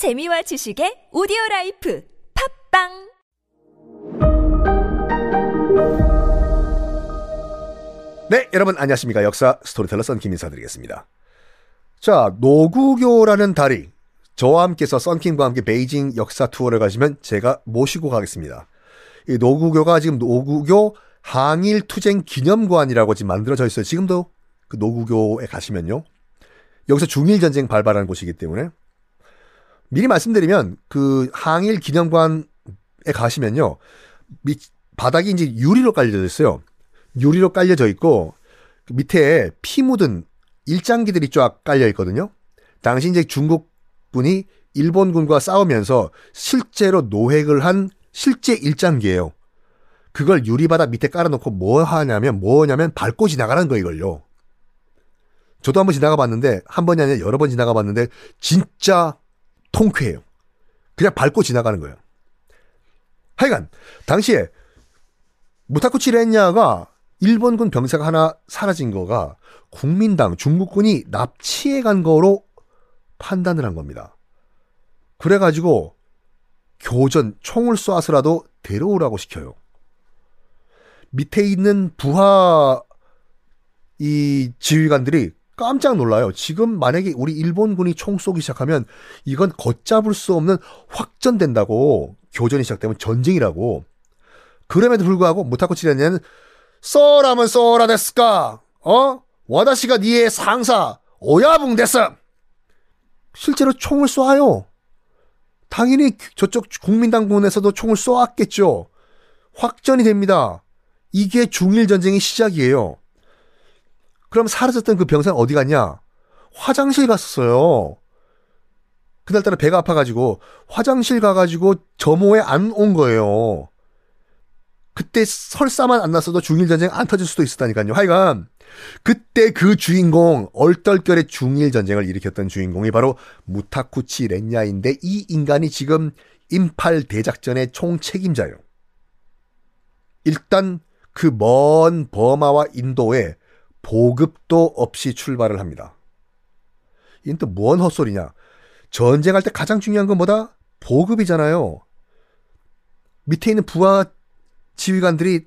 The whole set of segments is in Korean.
재미와 지식의 오디오 life 팟빵 네, 여러분 안녕하십니까. 역사 스토리텔러 썬킴 인사드리겠습니다. 자, 노구교라는 다리. 저와 함께서 썬킴과 함께 베이징 역사 투어를 가시면 제가 모시고 가겠습니다. 이 노구교가 지금 노구교 항일 투쟁 기념관이라고 지금 만들어져 있어요. 지금도 그 노구교에 가시면요. 여기서 중일 전쟁 발발한 곳이기 때문에 미리 말씀드리면 그 항일 기념관에 가시면요. 밑 바닥이 이제 유리로 깔려져 있어요. 유리로 깔려져 있고 그 밑에 피 묻은 일장기들이 쫙 깔려 있거든요. 당시 이제 중국군이 일본군과 싸우면서 실제로 노획을 한 실제 일장기예요. 그걸 유리바닥 밑에 깔아놓고 뭐 하냐면 뭐냐면 밟고 지나가는 거 이걸요. 저도 한번 지나가 봤는데 한 번이 아니라 여러 번 지나가 봤는데 진짜 통쾌해요. 그냥 밟고 지나가는 거예요. 하여간 당시에 무타쿠치 렌야가 일본군 병사가 하나 사라진 거가 국민당 중국군이 납치해 간 거로 판단을 한 겁니다. 그래가지고 교전 총을 쏴서라도 데려오라고 시켜요. 밑에 있는 부하 이 지휘관들이 깜짝 놀라요. 지금 만약에 우리 일본군이 총 쏘기 시작하면 이건 걷잡을 수 없는 확전된다고 교전이 시작되면 전쟁이라고. 그럼에도 불구하고 무타코치 렌야는 쏘라면 쏘라 됐을까? 어? 와다시가 니의 상사 오야붕 됐어. 실제로 총을 쏴요. 당연히 저쪽 국민당군에서도 총을 쏘았겠죠. 확전이 됩니다. 이게 중일 전쟁의 시작이에요. 그럼 사라졌던 그 병사는 어디 갔냐? 화장실 갔었어요. 그날따라 배가 아파가지고 화장실 가가지고 점호에 안 온 거예요. 그때 설사만 안 났어도 중일전쟁 안 터질 수도 있었다니까요. 하여간 그때 그 주인공 얼떨결에 중일전쟁을 일으켰던 주인공이 바로 무타쿠치 렌야인데 이 인간이 지금 임팔 대작전의 총책임자예요. 일단 그 먼 버마와 인도에 보급도 없이 출발을 합니다. 이건 또 뭔 헛소리냐? 전쟁할 때 가장 중요한 건 뭐다? 보급이잖아요. 밑에 있는 부하 지휘관들이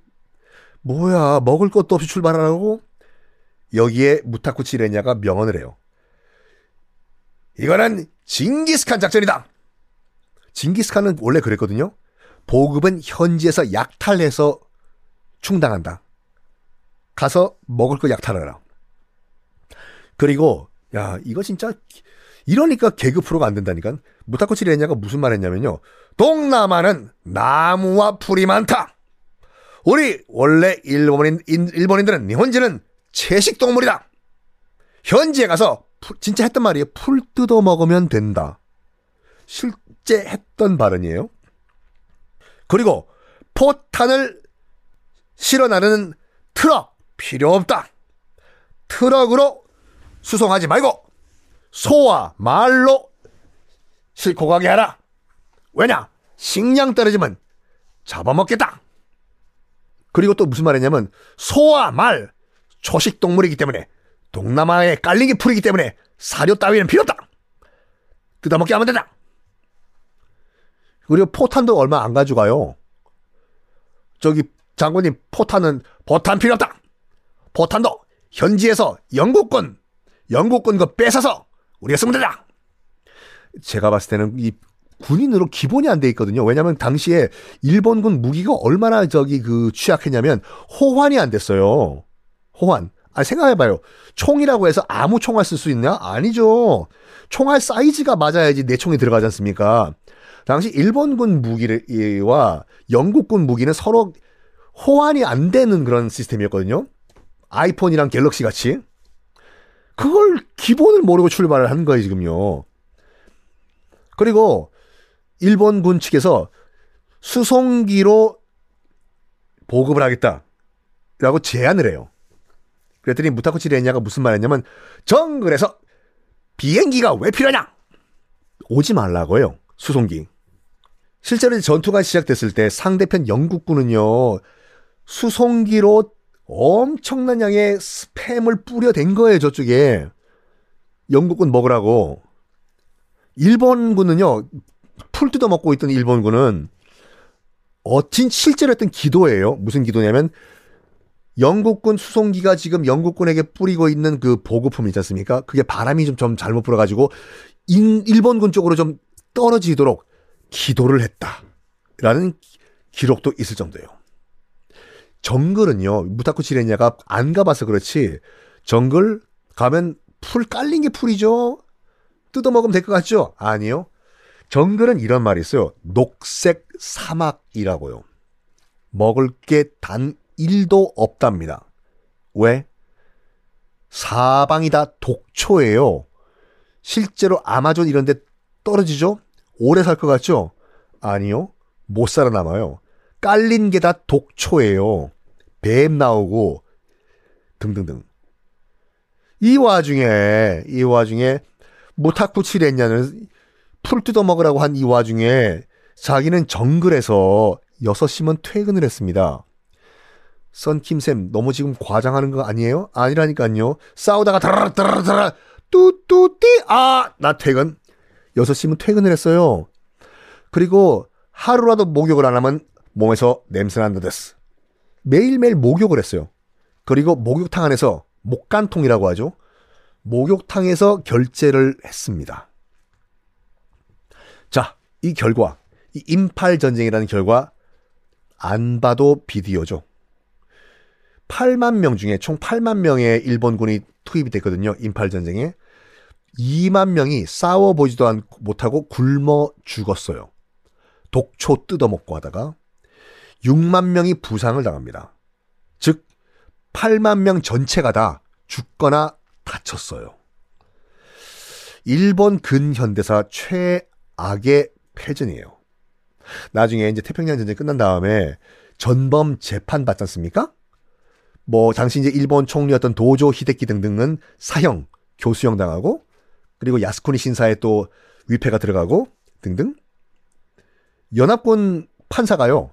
뭐야 먹을 것도 없이 출발하라고? 여기에 무타쿠치 레냐가 명언을 해요. 이거는 징기스칸 작전이다. 징기스칸은 원래 그랬거든요. 보급은 현지에서 약탈해서 충당한다. 가서 먹을 거 약탈하라. 그리고 야 이거 진짜 이러니까 개그 프로가 안 된다니까. 무타코치 레냐가 무슨 말 했냐면요. 동남아는 나무와 풀이 많다. 우리 원래 일본인 일본인들은 현지는 채식 동물이다. 현지에 가서 풀, 진짜 했던 말이에요. 풀 뜯어 먹으면 된다. 실제 했던 발언이에요. 그리고 포탄을 실어 나르는 트럭 필요 없다. 트럭으로 수송하지 말고 소와 말로 싣고 가게 하라. 왜냐? 식량 떨어지면 잡아먹겠다. 그리고 또 무슨 말이냐면 소와 말 초식 동물이기 때문에 동남아에 깔리기 풀이기 때문에 사료 따위는 필요 없다. 뜯어먹게 하면 된다. 그리고 포탄도 얼마 안 가져가요. 저기 장군님 포탄은 포탄 필요 없다. 포탄도 현지에서 영국군 영국군 거 뺏어서 우리가 쓰면 된다. 제가 봤을 때는 이 군인으로 기본이 안 돼 있거든요. 왜냐하면 당시에 일본군 무기가 얼마나 저기 그 취약했냐면 호환이 안 됐어요. 호환. 아 생각해봐요. 총이라고 해서 아무 총알 쓸 수 있냐? 아니죠. 총알 사이즈가 맞아야지 내 총이 들어가지 않습니까? 당시 일본군 무기와 영국군 무기는 서로 호환이 안 되는 그런 시스템이었거든요. 아이폰이랑 갤럭시 같이. 그걸 기본을 모르고 출발을 한 거예요, 지금요. 그리고 일본군 측에서 수송기로 보급을 하겠다. 라고 제안을 해요. 그랬더니 무타코치 레냐가 무슨 말 했냐면 정글에서 비행기가 왜 필요하냐? 오지 말라고요. 수송기. 실제로 전투가 시작됐을 때 상대편 영국군은요. 수송기로 엄청난 양의 스팸을 뿌려댄 거예요, 저쪽에. 영국군 먹으라고. 일본군은요, 풀 뜯어먹고 있던 일본군은 어진 실제로 했던 기도예요. 무슨 기도냐면 영국군 수송기가 지금 영국군에게 뿌리고 있는 그 보급품 있지 않습니까? 그게 바람이 좀, 좀 잘못 불어가지고 인, 일본군 쪽으로 좀 떨어지도록 기도를 했다. 라는 기록도 있을 정도예요. 정글은요, 무타쿠 치레냐가 안 가봐서 그렇지, 정글 가면 풀 깔린 게 풀이죠? 뜯어먹으면 될 것 같죠? 아니요. 정글은 이런 말이 있어요. 녹색 사막이라고요. 먹을 게 단 1도 없답니다. 왜? 사방이 다 독초예요. 실제로 아마존 이런 데 떨어지죠? 오래 살 것 같죠? 아니요. 못 살아남아요. 깔린 게 다 독초예요. 뱀 나오고 등등등. 이 와중에 이 와중에 무타쿠 치레냐는 풀 뜯어 먹으라고 한 이 와중에 자기는 정글에서 6시면 퇴근을 했습니다. 썬킴쌤 너무 지금 과장하는 거 아니에요? 아니라니까요. 싸우다가 다라 뚜뚜띠 아 나 퇴근. 6시면 퇴근을 했어요. 그리고 하루라도 목욕을 안 하면 몸에서 냄새 난다 됐어. 매일매일 목욕을 했어요. 그리고 목욕탕 안에서 목간통이라고 하죠. 목욕탕에서 결제를 했습니다. 자, 이 결과, 이 인팔 전쟁이라는 결과 안 봐도 비디오죠. 8만 명 중에 총 8만 명의 일본군이 투입이 됐거든요. 인팔 전쟁에. 2만 명이 싸워 보지도 못하고 굶어 죽었어요. 독초 뜯어먹고 하다가 6만 명이 부상을 당합니다. 즉 8만 명 전체가 다 죽거나 다쳤어요. 일본 근현대사 최악의 패전이에요. 나중에 이제 태평양 전쟁 끝난 다음에 전범 재판 받지 않습니까? 뭐 당시 이제 일본 총리였던 도조 히데키 등등은 사형, 교수형 당하고 그리고 야스쿠니 신사에 또 위패가 들어가고 등등. 연합군 판사가요.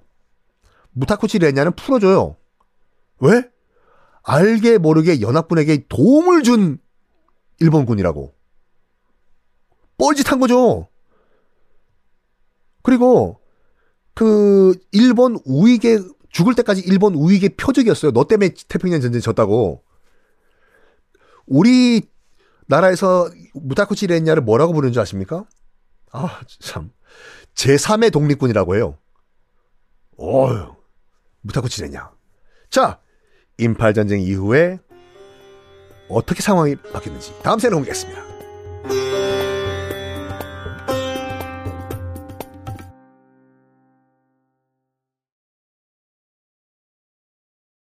무타쿠치 레냐는 풀어줘요. 왜? 알게 모르게 연합군에게 도움을 준 일본군이라고. 뻘짓한 거죠. 그리고 그 일본 우익의 죽을 때까지 일본 우익의 표적이었어요. 너 때문에 태평양 전쟁 졌다고. 우리 나라에서 무타쿠치 레냐를 뭐라고 부르는 줄 아십니까? 아, 참. 제3의 독립군이라고 해요. 어휴, 무타쿠치 레냐. 자, 인팔 전쟁 이후에 어떻게 상황이 바뀌는지 다음 시간에 공개하겠습니다.